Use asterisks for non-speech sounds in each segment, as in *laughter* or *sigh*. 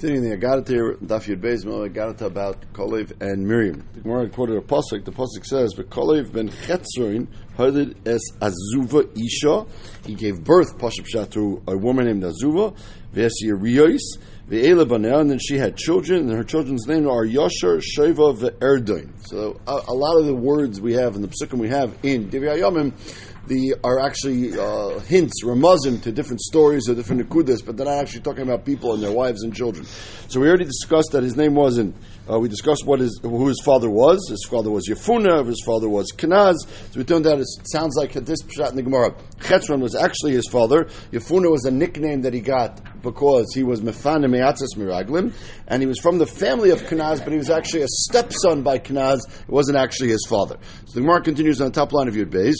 Continuing the Agadat Daf Yud Beis, Agadat about Kolev and Miriam. The Gemara quoted a pasuk. The pasuk says, "Kolev ben Chetzroin heard as Azuva Isha. He gave birth, Pashup Shat, to a woman named Azuva. V'esi Riyos, ve'ela banea, and then she had children, and her children's names are Yasher, Sheva, ve'erdoin. So a, a, lot of the words we have in the psukim we have in Divrei Yomim the are actually uh, hints, ramazim to different stories or different nekudas, but they're not actually talking about people and their wives and children. So we already discussed that his name wasn't. Uh, we discussed what his who his father was. His father was Yefuna. His father was Kenaz. So we turned out it sounds like this pshat in the Gemara. Chetzron was actually his father. Yefuna was a nickname that he got because he was Mefana Meatzas Miraglim, and he was from the family of Kenaz, but he was actually a stepson by Kenaz. It wasn't actually his father. So the Gemara continues on the top line of Yud Beis.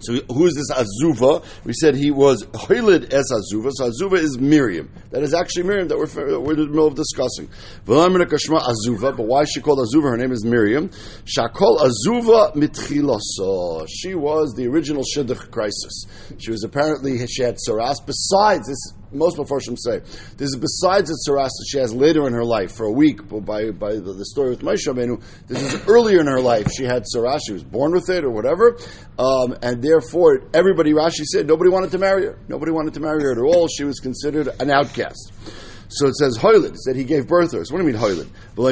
So who is this Azuva? We said he was Hoilid as Azuva. So Azuva is Miriam. That is actually Miriam that we're, we're in the middle of discussing. Azuva, but why is she called Azuva? Her name is Miriam. Shakol Azuva mitchiloso. She was the original Shidduch crisis. She was apparently, she had Saras. Besides, this most Mepharshim say this is besides the tzaras that she has later in her life for a week but by by the, the story with Moshe Rabbeinu. This is earlier in her life. She had tzaras. She was born with it or whatever, um, and therefore everybody Rashi said nobody wanted to marry her. Nobody wanted to marry her at all. She was considered an outcast. So it says Hoylid. It said he gave birth to her. So what do you mean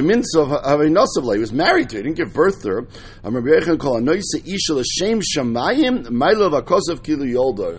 mean, so He was married to her. He didn't give birth to her.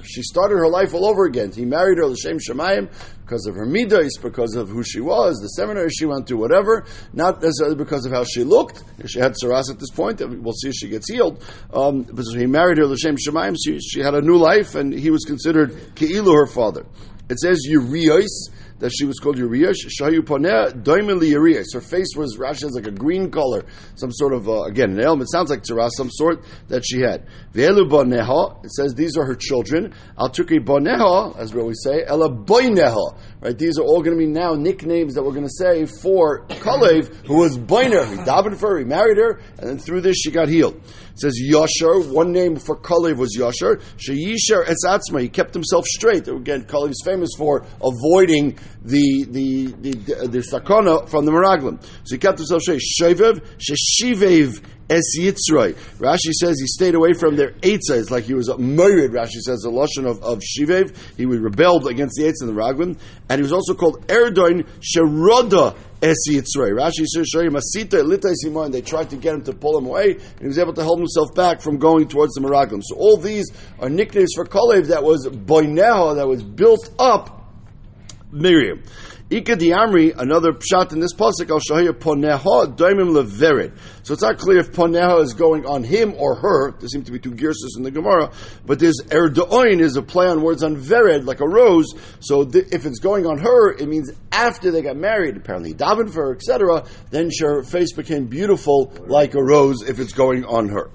She started her life all over again. He married her l'shem shamayim because of her midas, because of who she was, the seminary she went to, whatever. Not necessarily because of how she looked. She had saras at this point. We'll see if she gets healed. Um, but he married her l'shem shamayim. She, she had a new life, and he was considered keilu her father. It says Urios that she was called Uriah. Shayu Poneh Doimeli Uriah. Her face was Rashi has like a green color, some sort of uh, again an element. Sounds like tzara, some sort that she had. Ve'elu Boneha. It says these are her children. Al Tukri Boneha, as we always say, Ela Boineha. Right. These are all going to be now nicknames that we're going to say for Kalev, who was Boiner. He davened for her. He married her, and then through this she got healed. Says Yashar. One name for Kalev was Yashar. Sheyishar Etzatzma. He kept himself straight. Again, Kalev is famous for avoiding the the the, the, the sakana from the Meraglim. So he kept himself straight. Shevev Sheshivev Es Yitzray. Rashi says he stayed away from their Eitzah. It's like he was a myriad, Rashi says, the Lashon of, of Shivev. He would rebelled against the Eitzah and the Raglim. And he was also called Erdoin Sheroda Es Yitzray. Rashi says, Masita Simon. They tried to get him to pull him away, and he was able to hold himself back from going towards the Meraglim. So all these are nicknames for Kalev that was Boineho, that was built up Miriam. Ika Amri, another shot in this pasuk, I'll show you poneha daimim levered. So it's not clear if poneha is going on him or her. There seem to be two girses in the Gemara, but there's erdoin is a play on words on vered, like a rose. So th- if it's going on her, it means after they got married, apparently davened for her, etc. Then her face became beautiful like a rose if it's going on her.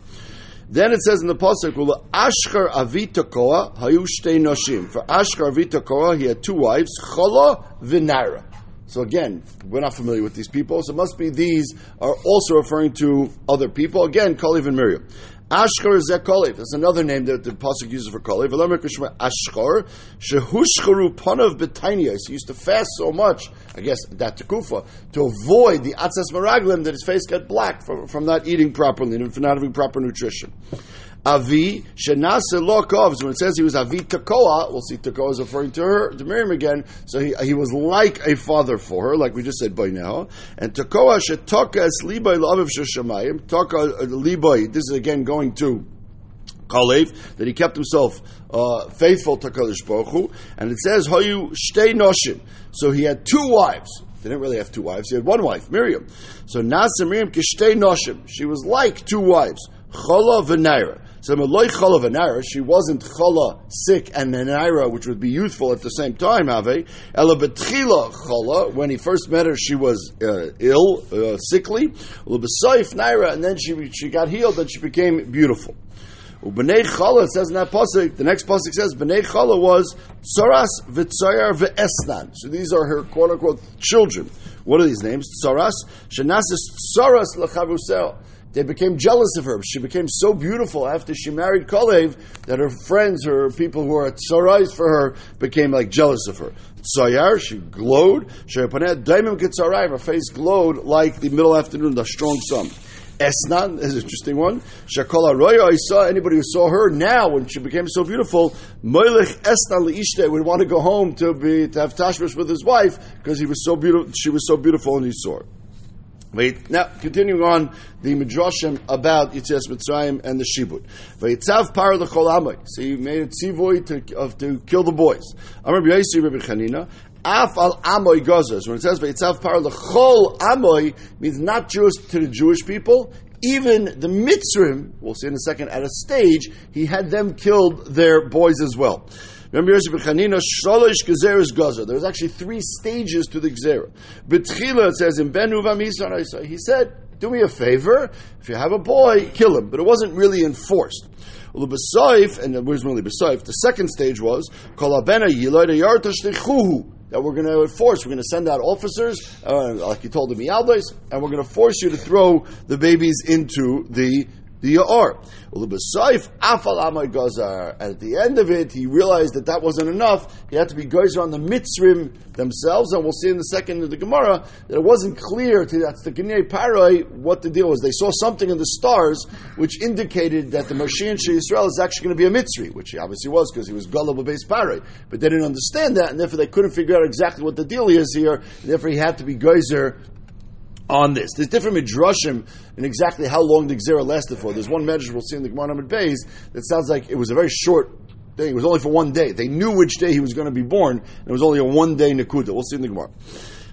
Then it says in the pasuk, "Ashkar avita koa hayu noshim." For Ashkar avita koa, he had two wives, Chola v'Naira. So again, we're not familiar with these people, so it must be these are also referring to other people. Again, Kalev and Miriam. Ashkar is Kalev. That's another name that the pasuk uses for Kalev. Ashkar shehushcharu panav b'tainias. He used to fast so much, I guess that tekufa, to avoid the atzas maraglim that his face got black from, from not eating properly and from not having proper nutrition. Avi shenase lo kovs. When it says he was Avi Tekoa, we'll see Tekoa is referring to her, to Miriam again. So he, he was like a father for her, like we just said by now. And Tekoa shetoka es liboy la'aviv sheshamayim. Toka uh, liboy. This is again going to Kalev, that he kept himself uh, faithful to Kadosh Baruch Hu, and it says Hayu Shtei Noshim. So he had two wives. They didn't really have two wives. He had one wife, Miriam. So Nasa Miriam Kishtei Noshim. She was like two wives, Chola v'Naira. So Maloi Chala v'Naira, she wasn't Chala sick and Naira, which would be youthful at the same time, Ave. Ela betchila Chala, when he first met her, she was uh, ill, uh, sickly. L'besoif Naira, and then she, she got healed and she became beautiful. B'nei Chala says in that pasuk. The next pasuk says B'nei Chala was Tsaras v'Tzayar v'Esnan. So these are her quote unquote children. What are these names? Tsaras shenasis Tsaras lechavusel they became jealous of her. She became so beautiful after she married Kalev that her friends, her people who were tzarais for her, became like jealous of her. Tzayar, she glowed. Her face glowed like the middle afternoon, the strong sun. Esnan is an interesting one. Shakol Arroyo, I saw anybody who saw her now when she became so beautiful, Moilich Esnan Leishte would want to go home to be to have tashmish with his wife because he was so beautiful. She was so beautiful, and he saw her. Wait, now continuing on the midrashim about Yitzias Mitzrayim and the Shibud. Vayitzav par l'chol. So he made a tzivoy to, of, to kill the boys. Amar b'yaisi Rabbi Chanina. Af al amoy gazas. When it says vayitzav par l'chol amoy, means not just to the Jewish people. Even the Mitzrim, we'll see in a second, at a stage, he had them killed their boys as well. Remember Yosef Bechanina, Sholosh Gezeres Gaza. There was actually three stages to the Gezerah. Betchila, it says, in Ben Uvam he said, do me a favor, if you have a boy, kill him. But it wasn't really enforced. And where's really Basaif? The second stage was, Kolabena Yiloida Yartashtichuhu that we're going to enforce. We're going to send out officers, uh, like you told the Mialdes, and we're going to force you to throw the babies into the the Ya'ar. And at the end of it, he realized that that wasn't enough. He had to be gozer on the Mitzrim themselves, and we'll see in the second of the Gemara that it wasn't clear to that's the Gnei Parai what the deal was. They saw something in the stars which indicated that the Moshiach Israel is actually going to be a Mitzri, which he obviously was because he was gullible based Parai. But they didn't understand that, and therefore they couldn't figure out exactly what the deal is here. Therefore, he had to be gozer on this. There's different midrashim in exactly how long the Xera lasted for. There's one medrash we'll see in the Gemara Amid Beis that sounds like it was a very short thing. It was only for one day. They knew which day he was going to be born, and it was only a one day Nakuda. We'll see in the Gemara.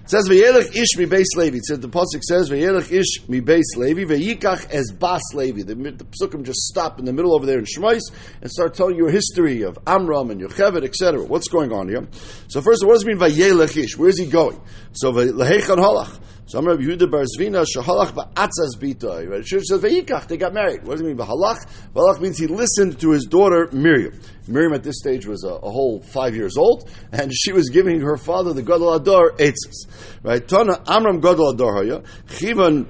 It says Vayelech ish mi beis Levi. It says the pasuk says Vayelech ish mi beis Levi vayikach es bas Levi. The, the pasukim just stop in the middle over there in Shemais and start telling you a history of Amram and Yocheved, etc. What's going on here? So first, what does it mean Vayelech ish? Where is he going? So Vaylechan halach. So Amr Yehuda Bar Zvina Shahalach Ba'atzas Bitoy. Right? It says Vayikach. They got married. What does it mean? Ba'halach. Ba'halach means he listened to his daughter Miriam. Miriam at this stage was a, a whole five years old, and she was giving her father the Gadol Ador Eitzes. Right? Tana Amram Gadol Ador Haya. Chivan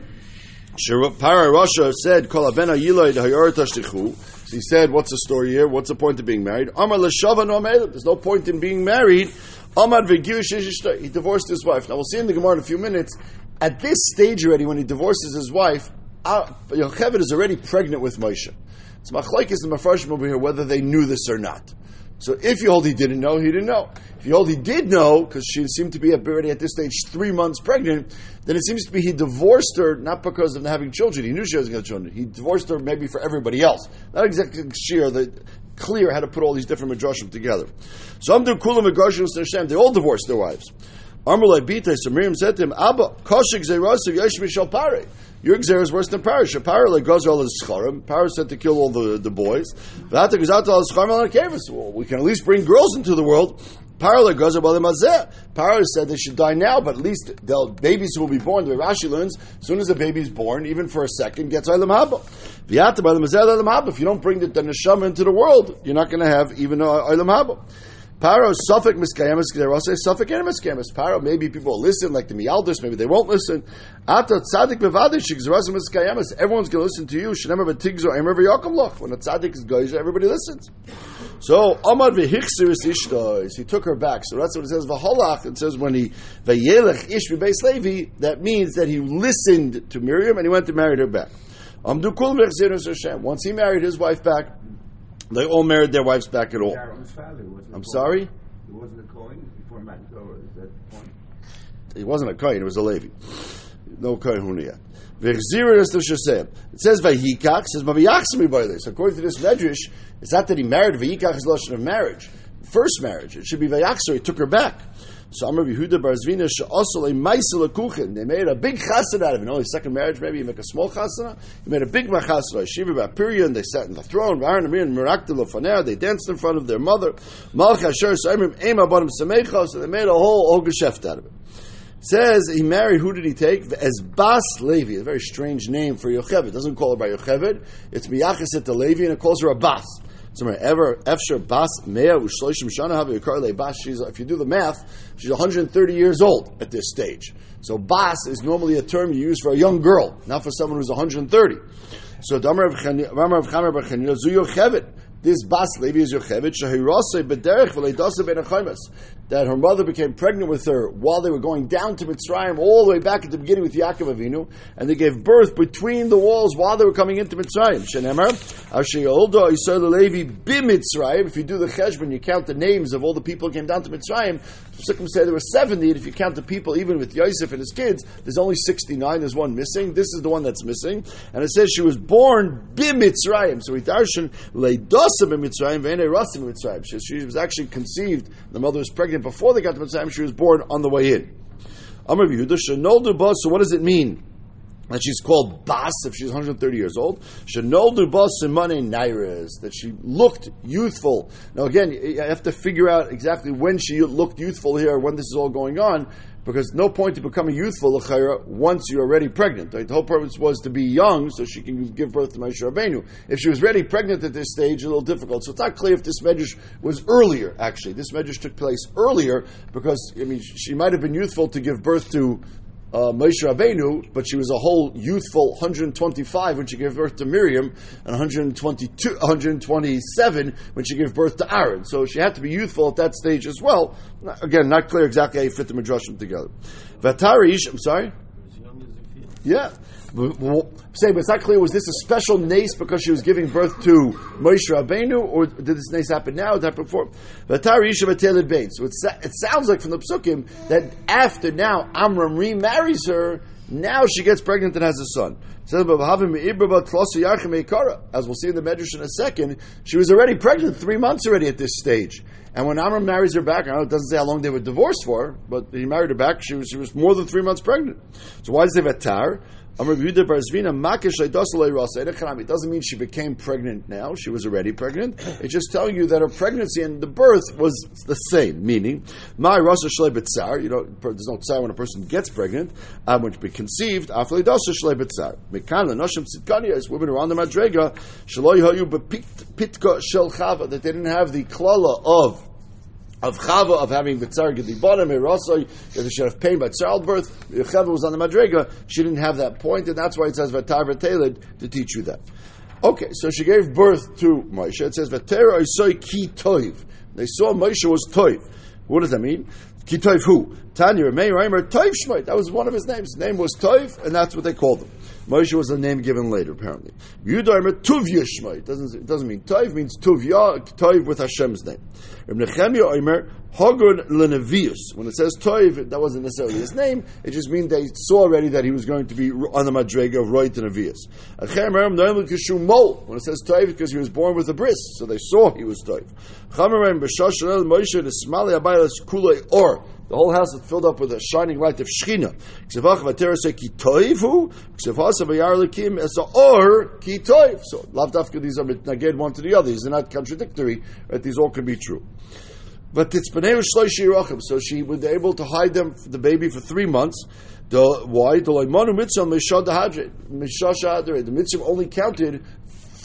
Para Russia said Kol Abena Yiloid Hayor Tashtichu. He said, "What's the story here? What's the point of being married?" Amar l'shava no There's no point in being married. Amar He divorced his wife. Now we'll see in the Gemara in a few minutes at this stage already, when he divorces his wife, uh, Yocheved is already pregnant with Moshe. It's machlaikis and mafarshim over here whether they knew this or not. So if you hold he didn't know, he didn't know. If you hold he did know, because she seemed to be already at this stage three months pregnant, then it seems to be he divorced her not because of having children. He knew she was going to have children. He divorced her maybe for everybody else. Not exactly clear, the, clear how to put all these different midrashim together. So doing kulam and They all divorced their wives. Amalei Bita, so Miriam said to him, Abba, Koshik Zerasiv Yesh Mishal Pare. Your Xer is worse than Pare. Shapare like goes all his Scharim. Said to kill all the, the boys. Well, we can at least bring girls into the world. Pare goes Mazeh. Pare said they should die now, but at least they'll, babies will be born, the Rashi learns, as soon as the baby is born, even for a second, gets Olam Haba. If you don't bring the, the Neshama into the world, you're not going to have even uh, Olam Haba. Paro suffik miskayemis also suffik and miskayemis. Paro maybe people will listen like the mialders, maybe they won't listen. Ata tzaddik bevadish gzerasim miskayemis. Everyone's going to listen to you. Shenemer betigzo emer v'yakom. When a tzaddik is goyish, everybody listens. So Amad v'hichsir ishtois. He took her back. So that's what it says. V'holach. It says when he v'yelech ish v'beis. That means that he listened to Miriam and he went to marry her back. Once he married his wife back, they all married their wives back at all. I'm sorry? He wasn't a Kohen before Magdor, is that point? He wasn't a Kohen, it was a Levi. No Kohen yet. It says Vayikach, says Maviyachsimi by this. According to this Medrash, it's not that he married, Vayikach is lashon of marriage. First marriage. It should be Vayachsor, he took her back. So Amr Yehuda Barzvina she'asol a ma'isel kuchen. They made a big chassid out of it. Only second marriage, maybe you make a small chassid. He made a big machassid. Shiva Bapiriya, and they sat in the throne. Aaron and Miriam Mirakdil. They danced in front of their mother. Malch Asher Saimrim Ema Banim Samecha. And they made a whole whole out of it. Says he married. Who did he take? As Bas Levi. A very strange name for Yocheved. Doesn't call her by Yocheved. It's Miyacheset to Levi, and it calls her a Bas. Ever bas shana if you do the math, she's 130 years old at this stage. So bas is normally a term you use for a young girl, not for someone who's 130. So This bas Levi is Yocheved Shahirase Bederech V'Leidase Ben that her mother became pregnant with her while they were going down to Mitzrayim, all the way back at the beginning with Yaakov Avinu, and they gave birth between the walls while they were coming into Mitzrayim. Shenemar, Asher Yisrael Levi Bimitzrayim. If you do the cheshbon, you count the names of all the people who came down to Mitzrayim. Sukkim say there were seventy, and if you count the people, even with Yosef and his kids, there's only sixty-nine. There's one missing. This is the one that's missing, and it says she was born Bimitzrayim. So we darshan Leidasim Mitzrayim Vene Rasim Mitzrayim. She was actually conceived. The mother was pregnant before they got to Mitzrayim, she was born on the way in. Amr Yehuda, Shenoldu Bas, so what does it mean? That she's called Bas if she's 130 years old. Shenoldu Bas Simane Nairis, that she looked youthful. Now again, you have to figure out exactly when she looked youthful here, when this is all going on, because no point to becoming youthful once you're already pregnant. Right? The whole purpose was to be young so she can give birth to Moshe Rabbeinu. If she was already pregnant at this stage, a little difficult. So it's not clear if this medrash was earlier. Actually, this medrash took place earlier because I mean she might have been youthful to give birth to uh, Moshe Rabbeinu, but she was a whole youthful 125 when she gave birth to Miriam, and 122, 127 when she gave birth to Aaron. So she had to be youthful at that stage as well. Again, not clear exactly how you fit the midrashim together. Vatarish, I'm sorry. Yeah. Say, but it's not clear. Was this a special nace because she was giving birth to Moshe Rabbeinu, or did this nace happen now? That before? So it, it sounds like from the psukim that after now Amram remarries her, now she gets pregnant and has a son. As we'll see in the Medrash in a second, she was already pregnant three months already at this stage. And when Amram marries her back, I know it doesn't say how long they were divorced for, but he married her back. She was, she was more than three months pregnant. So why does it say Vatar? It doesn't mean she became pregnant now. She was already pregnant. It's just telling you that her pregnancy and the birth was the same. Meaning, my You know, there's no tsar when a person gets pregnant. Um, when she be conceived, after dasa tzidkania is women on the madrega shel that they didn't have the klala of of Chava of having Bitzar Gedibanim, Erasoi, that they should have pain by childbirth. Chava was on the Madrega, she didn't have that point, and that's why it says Vatar Vatelid to teach you that. Okay, so she gave birth to Moshe. It says Vatera Isoi Ki Toiv. They saw Moshe was Toiv. What does that mean? Ki Toiv who? Tanya Reimer Toiv Shmait. That was one of his names. His name was Toiv, and that's what they called him. Moshe was a name given later, apparently. Yudaimer Tuvya Shmait. It doesn't, it doesn't mean Toiv, means Tuvya, Toiv with Hashem's name. Reb Nechemia Oimer, Hogun Lenevius. When it says Toiv, that wasn't necessarily his name, it just means they saw already that he was going to be on the Madrega of Roy to Nevius. When it says Toiv, because he was born with a bris, so they saw he was Toiv. Chamerem B'Shashanel Moshe Nesmali Abaylas Kulei Or. The whole house is filled up with a shining light of Shechina. Ksevach v'atera say ki toivu, ksevasa v'yar lekim es or ki toiv. So, lav dafka, these are naged one to the other. These are not contradictory, but these all can be true. But it's b'nei shloishi rochim, so she was able to hide them, the baby, for three months. The, why? The loimanu mitzvah mishad hadre, mishasha The mitzvah only counted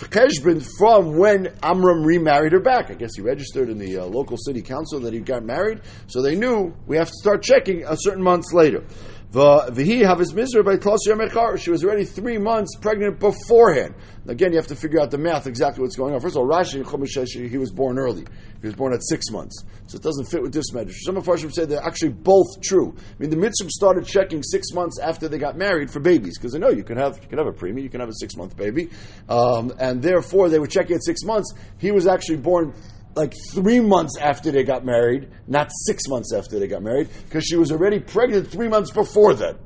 Cheshbon from when Amram remarried her back. I guess he registered in the uh, local city council that he got married, so they knew we have to start checking a certain months later. She was already three months pregnant beforehand. Again, you have to figure out the math exactly what's going on. First of all, Rashi he was born early. He was born at six months. So it doesn't fit with this measure. Some of Farshim say they're actually both true. I mean, the Mitzvah started checking six months after they got married for babies, because they know you can have you can have a preemie, you can have a six month baby. Um, and therefore, they were checking at six months. He was actually born like three months after they got married, not six months after they got married, because she was already pregnant three months before that.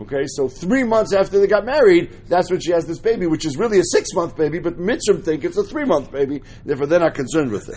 Okay, so three months after they got married, that's when she has this baby, which is really a six month baby, but Mitzvah think it's a three month baby, therefore they're not concerned with it.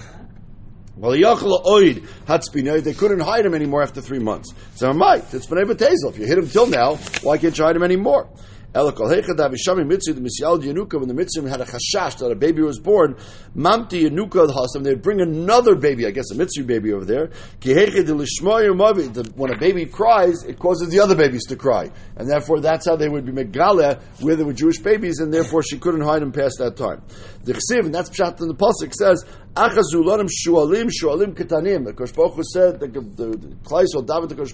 Well, they couldn't hide him anymore after three months. So, might it's been If you hit him till now, why can't you hide him anymore? Elakol Heichad Avishami Mitzri, the Misyal Yanuka, when the Mitzrim had a chashash that a baby was born, Mamti Yanuka Hasam, they'd bring another baby, I guess a Mitzri baby over there. Umavi, when a baby cries, it causes the other babies to cry. And therefore, that's how they would be Megala, where there were Jewish babies, and therefore she couldn't hide them past that time. The Chsiv, and that's Pshat in the Pasuk, says, Achazulanim Shualim, Shualim Ketanim. The Kosh Baruch Hu said, the, the, the Yisrael, David the Kosh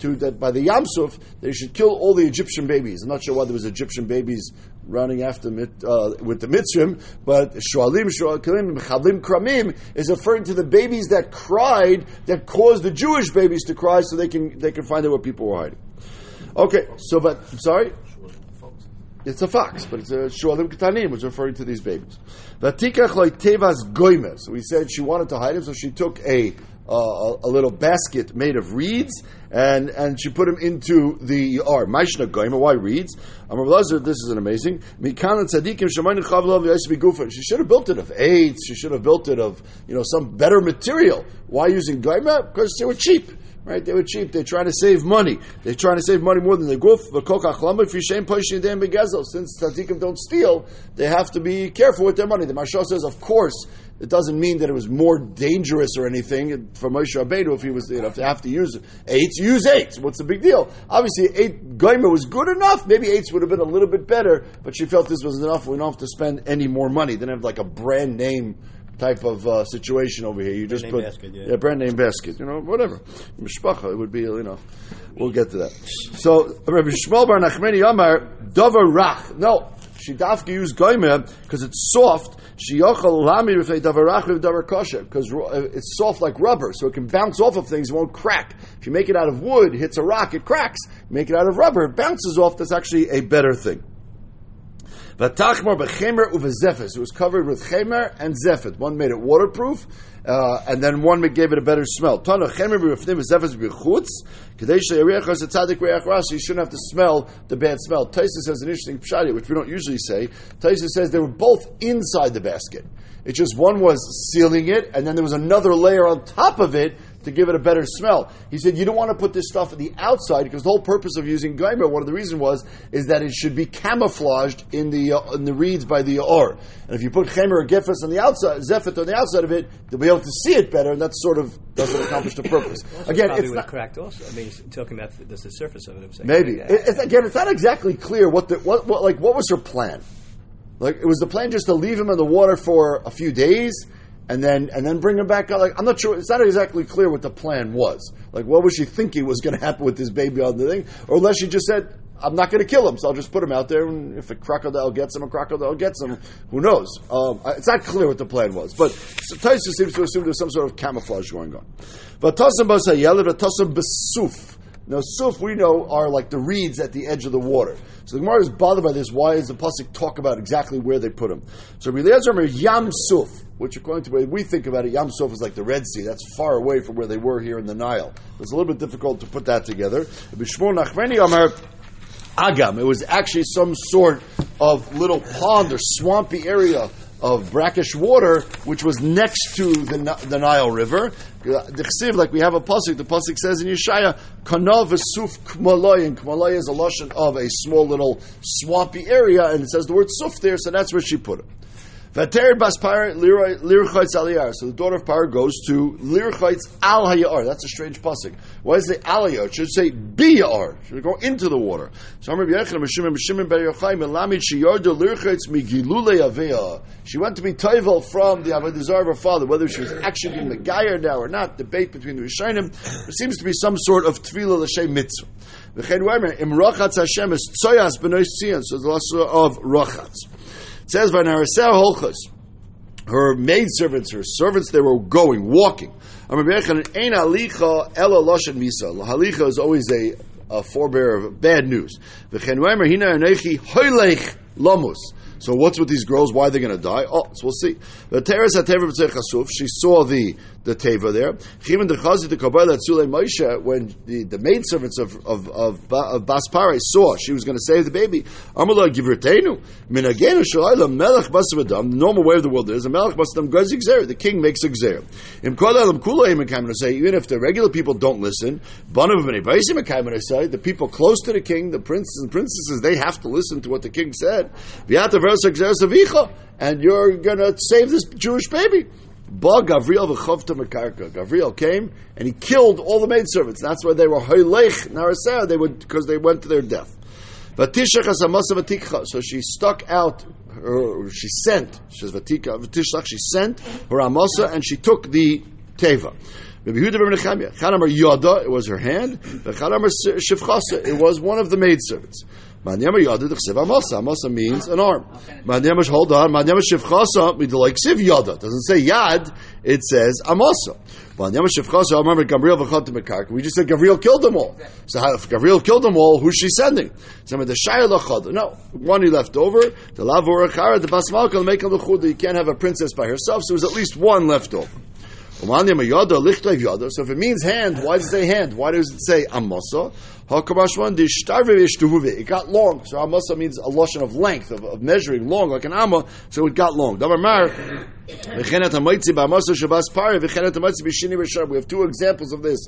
to, that by the Yamsuf, they should kill all the Egyptian babies. I'm not sure why there was Egyptian babies running after uh, with the Mitzrim, but Shualim, Shualim, Mechalim Kramim is referring to the babies that cried, that caused the Jewish babies to cry so they can, they can find out where people were hiding. Okay, so, but, sorry? It's a fox, but it's a shualim ketanim, which is referring to these babies. Vatikach tevas goimes. So we said she wanted to hide him, so she took a uh, a, little basket made of reeds and and she put him into the ar. Maishna goima. Why reeds? Amar Lazar, this is an amazing. Mikan tzadikim shemaynu gufa. She should have built it of eights. She should have built it of you know some better material. Why using goima? Because they were cheap. Right, they were cheap. They're trying to save money. They're trying to save money more than they go. Since tzaddikim don't steal, they have to be careful with their money. The Mashal says, of course, it doesn't mean that it was more dangerous or anything for Moshe Rabbeinu if he was, you know, they have to use eight, use eight. What's the big deal? Obviously, eight goyma was good enough. Maybe eights would have been a little bit better, but she felt this was enough. We don't have to spend any more money. They didn't have like a brand name type of uh, situation over here. You just name put basket, yeah. brand name basket. You know, whatever. Mishpacha, it would be. You know, we'll get to that. So Rabbi Shmuel Bar Nachmani Amar Dover Rach. No, she dafka used goyme because it's soft. She yochel lami with Dover Rach with Dover kosher because it's soft like rubber, so it can bounce off of things. It won't crack. If you make it out of wood, hits a rock, it cracks. Make it out of rubber, it bounces off. That's actually a better thing. Vatachmar b'chemer uvezefes. It was covered with chemer and zephet. One made it waterproof, uh, and then one gave it a better smell. Tana chemer b'refnim zefes b'chutz. Kadesh le'eriachas tzadik reach ras. You shouldn't have to smell the bad smell. Taisa says an interesting pshat, which we don't usually say. Taisa says they were both inside the basket. It's just one was sealing it, and then there was another layer on top of it to give it a better smell. He said you don't want to put this stuff at the outside because the whole purpose of using gaimer, one of the reasons was, is that it should be camouflaged in the uh, in the reeds by the or. And if you put chemer or gefes on the outside, zephyt on the outside of it, they'll be able to see it better, and that sort of doesn't accomplish the *laughs* purpose. Again, probably it's not, cracked also. I mean, he's talking about the, the surface of it. I'm saying. Maybe. It's, again, it's not exactly clear what the what, what like what was her plan. Like, it was the plan just to leave him in the water for a few days and then and then bring him back out. Like, I'm not sure. It's not exactly clear what the plan was. Like, what was she thinking was going to happen with this baby on the thing, or unless she just said. I'm not going to kill him, so I'll just put him out there. And if a crocodile gets him, a crocodile gets him. Who knows? Um, it's not clear what the plan was, but Taisa seems to assume there's some sort of camouflage going on. But. Now, suf we know are like the reeds at the edge of the water. So the Gemara is bothered by this. Why does the pasuk talk about exactly where they put them? So Omer Yam Suf, which according to the way we think about it, Yam Suf is like the Red Sea. That's far away from where they were here in the Nile. It's a little bit difficult to put that together. Agam. It was actually some sort of little pond or swampy area of brackish water, which was next to the, the Nile River. Uh, the chsiv, like we have a pasuk, the pasuk says in Yeshaya, "Kana v'suf kmalay," and kmalay is a lashon of a small little swampy area, and it says the word suf there, so that's where she put it. Vater bas lirchaitz aliyar. So the daughter of Par goes to lirchaitz al hayar. That's a strange pasuk. Why does it aliyar? It should say biyar. Should go into the water. So Amr Yechon Meshimon Meshimon Ber Yochai Melamid Shiyardo lirchaitz migilule avea. She went to be toivel from the avodah of her father. Whether she was actually being megayer now or not, debate between the Rishonim. There seems to be some sort of tefillah l'shem mitzvah. V'chein Weimer imrachatz Hashem is tzoyas b'nois tzion. So the lesson of rachatz. Says by Naraseh Holchus, her maidservants, her servants, they were going, walking. Misa. Halicha is always a, a forebearer of bad news. Lamus. So what's with these girls? Why are they going to die? Oh, so we'll see. The Teres HaTeva B'tzei she saw the, the Teva there. Chivin Dechazi the Kabbalah Tzulei Moshe, when the, the maidservants of, of, of, of Baspare saw she was going to save the baby, Amala Givertenu, Minagenu Shalayla Melech Basavadam, the normal way of the world is, a Melech Basavadam goes Xer, the king makes a Xer. Im Kol Elam Kulaim Mekayim say, even if the regular people don't listen, Banav B'nei Baisim Mekayim say, the people close to the king, the princes and princesses, they have to listen to what the king said. V'yata Versa Xer Savicha, and you're going to save this Jewish baby. Ba Gavriel v'chovta. Gavriel came and he killed all the maidservants. That's why they were hoylech naraseh. They would because they went to their death. So she stuck out. Her, she sent. She says vatika vatishach. She sent her amasa and she took the teva. Nechemia. It was her hand. Chanamar shivchasa. It was one of the maidservants. Manyama yada d'chsev amasa. Amasa means an arm. Manyama hold on. Manyama shivchasa like siv yada. Doesn't say yad. It says amasa. Manyama shivchasa. I remember Gabriel v'chot mekarka. We just said Gabriel killed them all. So if Gabriel killed them all, who's she sending? So the shayla. No, one he left over. The lavor achara the basmalka make him the You can't have a princess by herself. So there's at least one left over. So if it means hand, why does it say hand? Why does it say amasa? It got long. So amasa means a lotion of length, of, of measuring long, like an amma. So it got long. We have two examples of this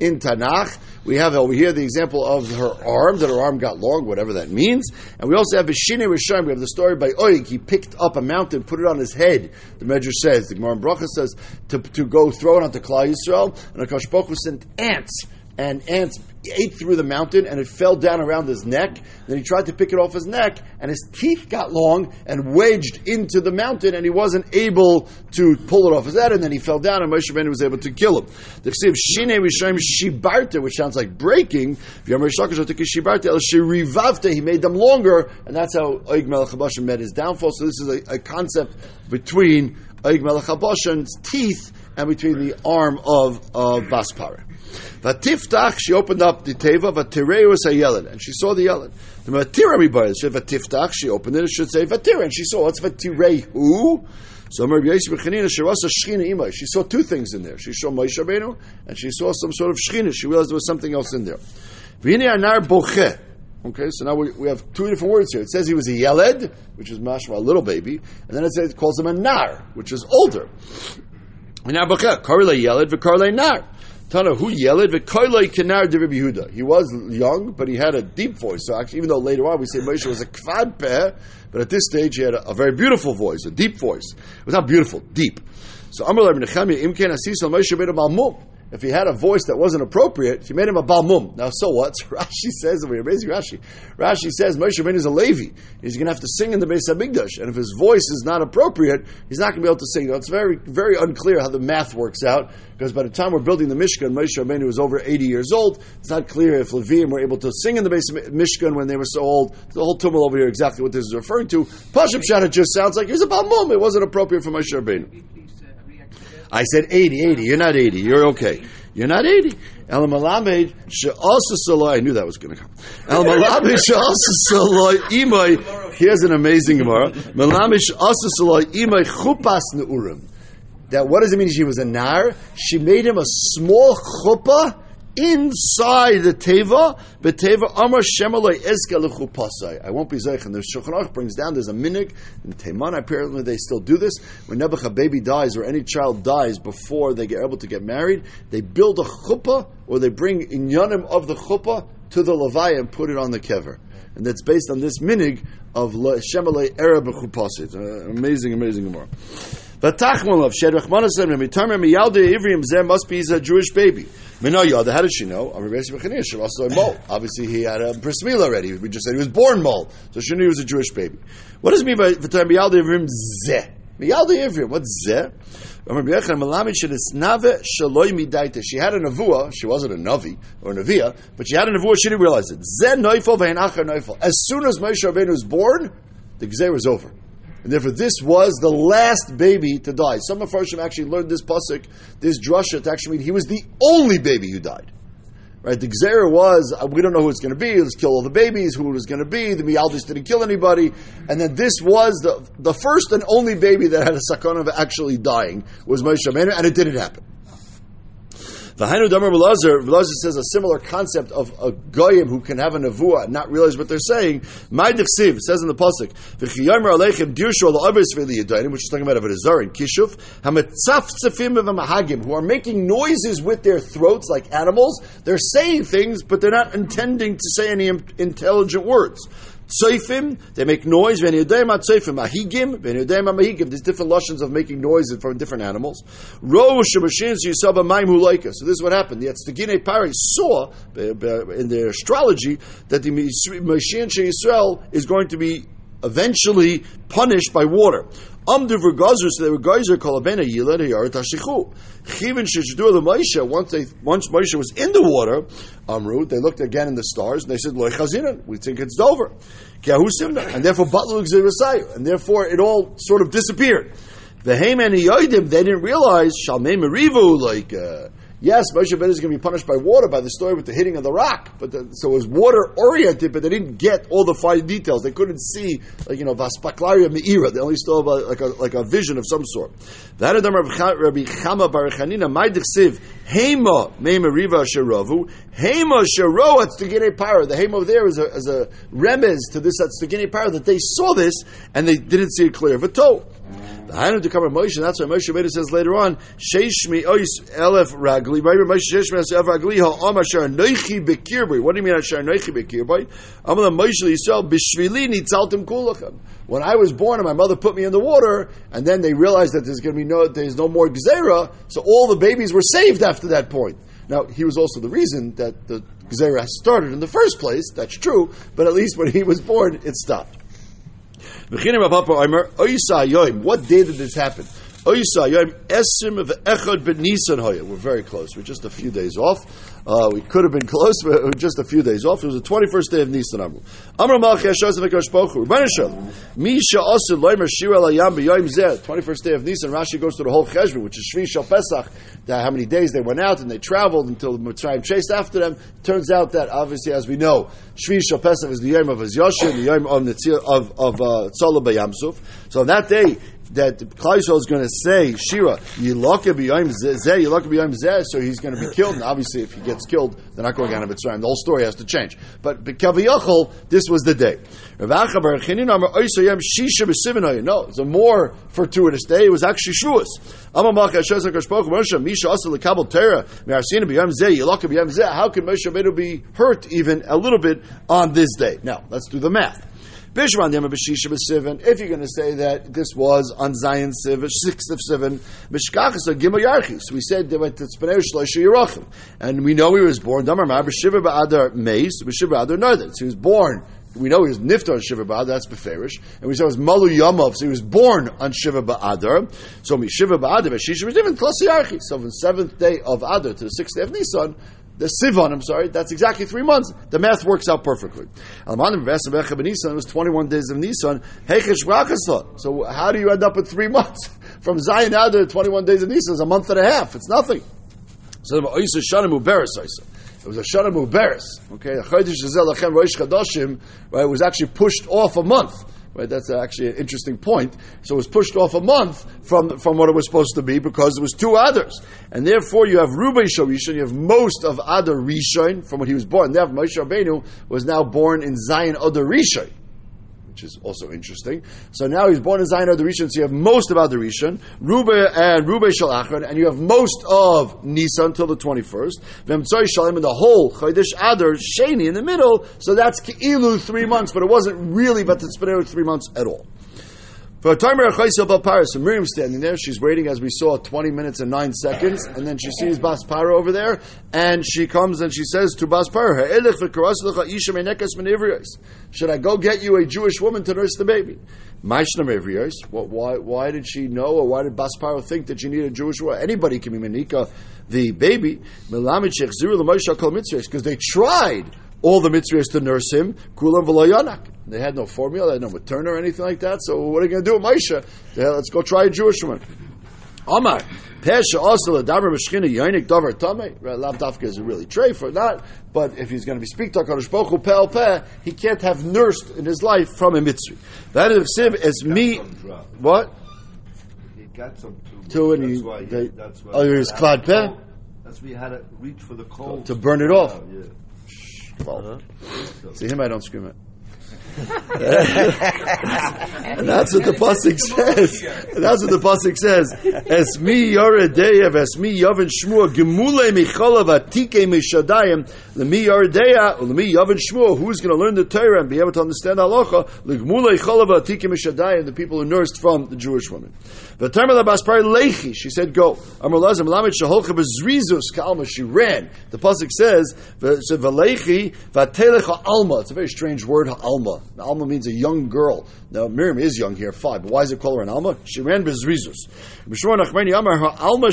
in Tanakh. We have over here the example of her arm, that her arm got long, whatever that means. And we also have Bishini Rishon. We have the story by Oig. He picked up a mountain, put it on his head. The Medrash says, the Gemara Bracha says, to, to go throw it onto Klal Yisrael. And Akash Baruch sent ants and ants ate through the mountain and it fell down around his neck. Then he tried to pick it off his neck and his teeth got long and wedged into the mountain and he wasn't able to pull it off his head and then he fell down and Moshe was able to kill him. The Chsiv Shine Rishayim Shibarta, which sounds like breaking, he made them longer and that's how Oig Melech met his downfall. So this is a, a concept between Oig Melech teeth and between the arm of, of Baspara. Vatiftach, she opened up the teva. Vatirei was a yelad, and she saw the yelad. The matira said vatiftach. She opened it. It should say vatira, and she saw what's vatirei who. So Rabbi Yosef Bechanina Shirasa Shechina Ima. She saw two things in there. She saw Moshe Rabbeinu, and she saw some sort of Shechina. She realized there was something else in there. V'hine anar boche. Okay, so now we, we have two different words here. It says he was a yeled, which is mashma, a little baby, and then it says it calls him a nar, which is older. Anar boche. Karle yeled v'karle nar. Tana, who yelled? V'koiloi kenar de Rabbi Yehuda. He was young, but he had a deep voice. So actually, even though later on we say Moshe was a kvad peh, but at this stage he had a, a very beautiful voice, a deep voice. It was not beautiful, deep. So Amar Rabbi Nechemia, imken asisa Moshe balmum. If he had a voice that wasn't appropriate, he made him a balmum. Now, so what? *laughs* Rashi says, we're amazing Rashi. Rashi says Moshe Rabbeinu is a Levi. He's going to have to sing in the Beis Hamikdash, and if his voice is not appropriate, he's not going to be able to sing. Now, it's very, very unclear how the math works out because by the time we're building the Mishkan, Moshe Rabbeinu was over 80 years old. It's not clear if Levim were able to sing in the Beis Mishkan when they were so old. The whole tumult over here, exactly what this is referring to. Pashim Shat, it just sounds like he's a balmum. It wasn't appropriate for Moshe Rabbeinu. I said 80, 80. You're not 80. You're okay. You're not 80. El Malamed also saloi. I knew that was going to come. El Malamed *laughs* also saloi imay. Here's an amazing Gemara. Malamed also saloi imay chupas neurim. That what does it mean? She was a nar. She made him a small chuppah inside the teva, but teva amar shemaloi eska lechupasai. I won't be zeich. And the Shulchan Aruch brings down. There's a minig in Teiman. Apparently, they still do this. Whenever a baby dies or any child dies before they get able to get married, they build a chuppah or they bring inyanim of the chuppah to the levaya and put it on the kever. And that's based on this minig of shemaloi ereb chupasit. Uh, amazing, amazing gemara. Vatachmalav shed rachmanasim mitarmer miyalde ivrim zeh must be a Jewish baby. Minoyada, how did she know? Obviously, he had a bris milah already. We just said he was born mole, so she knew he was a Jewish baby. What does it mean by v'tar miyalde ivrim zeh? Miyalde ivrim, what's zeh? She had a nevuah. She wasn't a navi or a navia, but she had a nevuah. She didn't realize it. As soon as Moshe Rabbeinu was born, the gzeh was over. And therefore, this was the last baby to die. Some of Farshim actually learned this pasuk, this drasha, to actually mean he was the only baby who died. Right? The Gzera was, uh, we don't know who it's going to be. Let's kill all the babies. Who it was going to be? The Mialdis didn't kill anybody. And then this was the, the first and only baby that had a sakon of actually dying was Moshe Rabbeinu, and it didn't happen. The Hainu Damar Belazar, says a similar concept of a goyim who can have a nevuah and not realize what they're saying. My Siv says in the pasuk, "V'chiyamer aleichem dirshu al avos v'liyadayim," which is talking about Avodah and Kishuf, hamatzaftzafim v'mahagim, who are making noises with their throats like animals. They're saying things, but they're not intending to say any intelligent words. Tzoifim, they make noise. V'niyodayim ha-tzoifim. Ahigim, v'niyodayim ha-mahigim. There's different lashons of making noises from different animals. Ro shemashin yisab ha-maim hulaika. So this is what happened. The Tztagine Pari saw, in their astrology, that the Mashiach Yisrael is going to be eventually punished by water. Amdu v'gazer, so they were geyser kolabena yilad hayaret hashichu. Chivin the Moshe, once they, once Moshe was in the water, Amru, they looked again in the stars, and they said, loy chazinan, we think it's over. And therefore, batlu gzirasayu, and therefore it all sort of disappeared. The Haman and they didn't realize, shalmei merivu, like, uh, Yes, Moshe Rabbeinu is going to be punished by water by the story with the hitting of the rock. But the, so it was water oriented, but they didn't get all the fine details. They couldn't see, like you know, Vaspaklaria Meira. They only saw like a like a vision of some sort. That is Rabbi Chama Barachanina. My dichsiv Hema Meima Riva Sheravu Hema Shero at Stigine Pyra. The Hema there is a, is a remez to this at Stigine Pyra that they saw this and they didn't see it clear. V'to. The Hainu to cover Moshe. That's why Moshe Rabbeinu says later on, Sheishmi Ois Elef Ragli. Moshe Elef Ragli Asher Noichi Bekirboy. What do you mean Asher Noichi Bekirboy? Amal Moshe Yisrael Bishvili Nitzaltim Kulachem. When I was born and my mother put me in the water, and then they realized that there's going to be no, there's no more Gzera, so all the babies were saved after that point. Now, he was also the reason that the Gzera started in the first place, that's true, but at least when he was born, it stopped. What day did this happen? We're very close. We're just a few days off. Uh, we could have been close, but we're just a few days off. It was the 21st day of Nisan. Amru. Amr Bochu. Rebbeinu Misha Zeh. 21st day of Nisan. Rashi goes to the whole Cheshbon, which is Shvi Shal Pesach. How many days they went out and they traveled until the Mitzrayim chased after them. Turns out that obviously, as we know, Shvi Shal Pesach is the Yom of Azyoshin, the Yom of of of uh, Bayamsuf. So on that day, that Klal is going to say Shira Yilaka b'yayim zeh Yilaka b'yayim zeh, so he's going to be killed. And obviously, if he gets killed, they're not going out of Mitzrayim. The whole story has to change. But Kaviyachol, this was the day. No, it's a more fortuitous day. It was actually Shavuos. How can Moshe Rabbeinu be hurt even a little bit on this day? Now, let's do the math. If you're going to say that this was on Zion Siv, sixth of Sivan, Mishkachas or Gimel Yarchis. We said they went to Tzpaner Shloisha Yerachim. And we know he was born, Damar Ma, B'Shiva Ba'adar Meis, B'Shiva Ba'adar Northern. So he was born we know he was niftar on Shiva Ba'adar, that's Beferish. And we said it was Malu Yamav, so he was born on Shiva Ba'adar. So Shiva Ba'adar, Shisha was different, Yarchi. So from the seventh day of Adar to the sixth day of Nisan, the Sivan, I'm sorry, that's exactly three months. The math works out perfectly. It was 21 days of Nisan. So how do you end up with three *laughs* months? From Zion to 21 days of Nisan is a month and a half. It's nothing. So it was a Shana Muberis. Okay, right, it was actually pushed off a month. Right, that's actually an interesting point. So it was pushed off a month from, from what it was supposed to be because it was two others. And therefore you have Rubei Rishon, you have most of Adar Rishon from when he was born. Therefore Moshe Rabbeinu was now born in Zion Adar Rishon which is also interesting. So now he's born in Zion of the Rishon, so you have most about the Rishon, Ruba and Ruba Shal Achron, and you have most of Nisan until the 21st. Vemtsoy Shalim and the whole Chodesh Adar, Sheni in the middle, so that's Ki'ilu three months, but it wasn't really but it's been three months at all. For a Timer Paris, so Miriam standing there, she's waiting as we saw 20 minutes and 9 seconds, and then she sees Bas Para over there, and she comes and she says to Bas Para, Should I go get you a Jewish woman to nurse the baby? Why, why did she know, or why did Bas Para think that you need a Jewish woman? Anybody can be Manika, the baby. Because they tried all the mitzvahs to nurse him, kulam v'lo They had no formula, they had no maternal or anything like that. So what are you going to do? Yeah, let's go try a Jewish woman. Omar, Pesha also the Davar Meshchina Yonik Davar Tame. Lav Dafka is a really tray for that, but if he's going to be speak to Hakadosh Baruch Hu Pel Peh, he can't have nursed in his life from a mitzvah. That is Siv is me. What? He got some too. Two and that's he- why, they- that's why oh, it was he had Peh? That's why he had to reach for the coal To burn it off. Yeah. Well, uh-huh. see him, I don't scream it. and *laughs* that's what the pasuk says. And that's what the pasuk says. Es mi yoredeya, es mi yavin shmua, gemule micholav atike mishadayim, le mi yoredeya, le mi yavin shmua, who's going to learn the Torah and be able to understand halacha, le gemule cholav atike mishadayim, the people who nursed from the Jewish woman. V'terma labaspar lechi, she said, go. Amar lazim, shaholcha bezrizus kalma, she ran. The pasuk says, v- said, v'lechi, v'atelecha alma. It's a very strange word, alma. Alma means a young girl. Now, Miriam is young here, five, but why is it called her an alma? She ran bezrizus. Alma.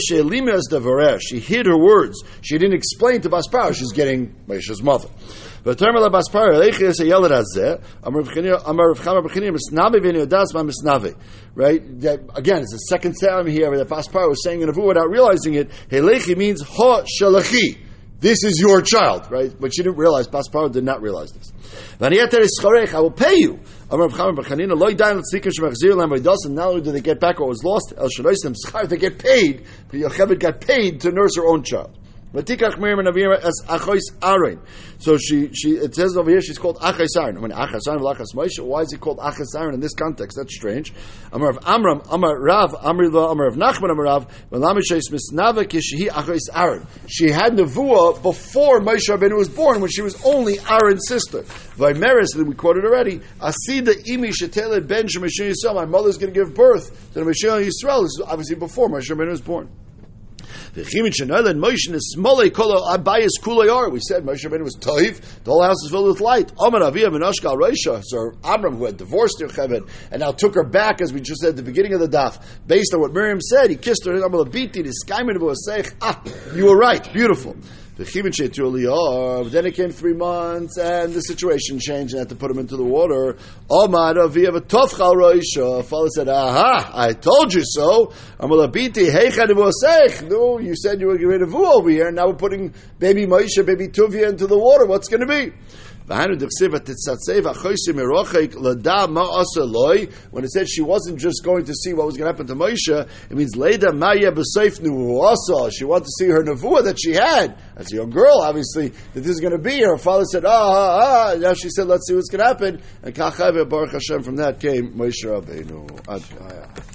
She hid her words. She didn't explain to Baspar, she's getting Moshe's mother. The term of the V'termel abaspara leichir se yelad hazeh amar v'chama b'chinim misnavi v'ni odas ma misnavi. Right? That, again, it's the second time here where the abaspara was saying in a vu without realizing it. Helechi means ha shalachi. This is your child, right? But she didn't realize. Pasparo did not realize this. I will pay you. And not only do they get back what was lost, El *laughs* they get paid. But Yocheved got paid to nurse her own child. So she, she, it says over here she's called Achos Aaron. I mean, Achos Aaron, Achos Moshe. Why is he called Achos Aaron in this context? That's strange. Amar of Amram, Amar Rav, Amar Lo, Amar of Nachman, Amar Rav, Velamishes Misnava Kishihi Achos Aaron. She had Nevuah before Moshe Rabbeinu was born, when she was only Aaron's sister. Vaimeris, that we quoted already, Asida Imi Shetele Ben Shemashim Yisrael. My mother's going to give birth to the Mashiach Yisrael. This is obviously before Moshe Rabbeinu was born. We said Moshe Rabbeinu was toiv. The whole house is filled with light. Amar Aviyah Menoshkal Reisha. So Amram, who had divorced Yocheved and now took her back, as we just said at the beginning of the daf, based on what Miriam said, he kissed her. The Ah, you were right. Beautiful. The Lior. Then it came three months, and the situation changed, and had to put him into the water. Omar Aviyah V'Tovchal Roisha. Father said, "Aha! I told you so." Amalabiti Heichad. No, you said you were getting rid of Vu over here, and now we're putting baby Moshe, baby Tuvia into the water. What's going to be? When it said she wasn't just going to see what was going to happen to Moshe, it means Leda Maya also. She wanted to see her nevuah that she had as a young girl, obviously, that this is going to be. Her father said, ah, ah, ah. Now she said, let's see what's going to happen. And Baruch Hashem, from that came Moshe Rabbeinu.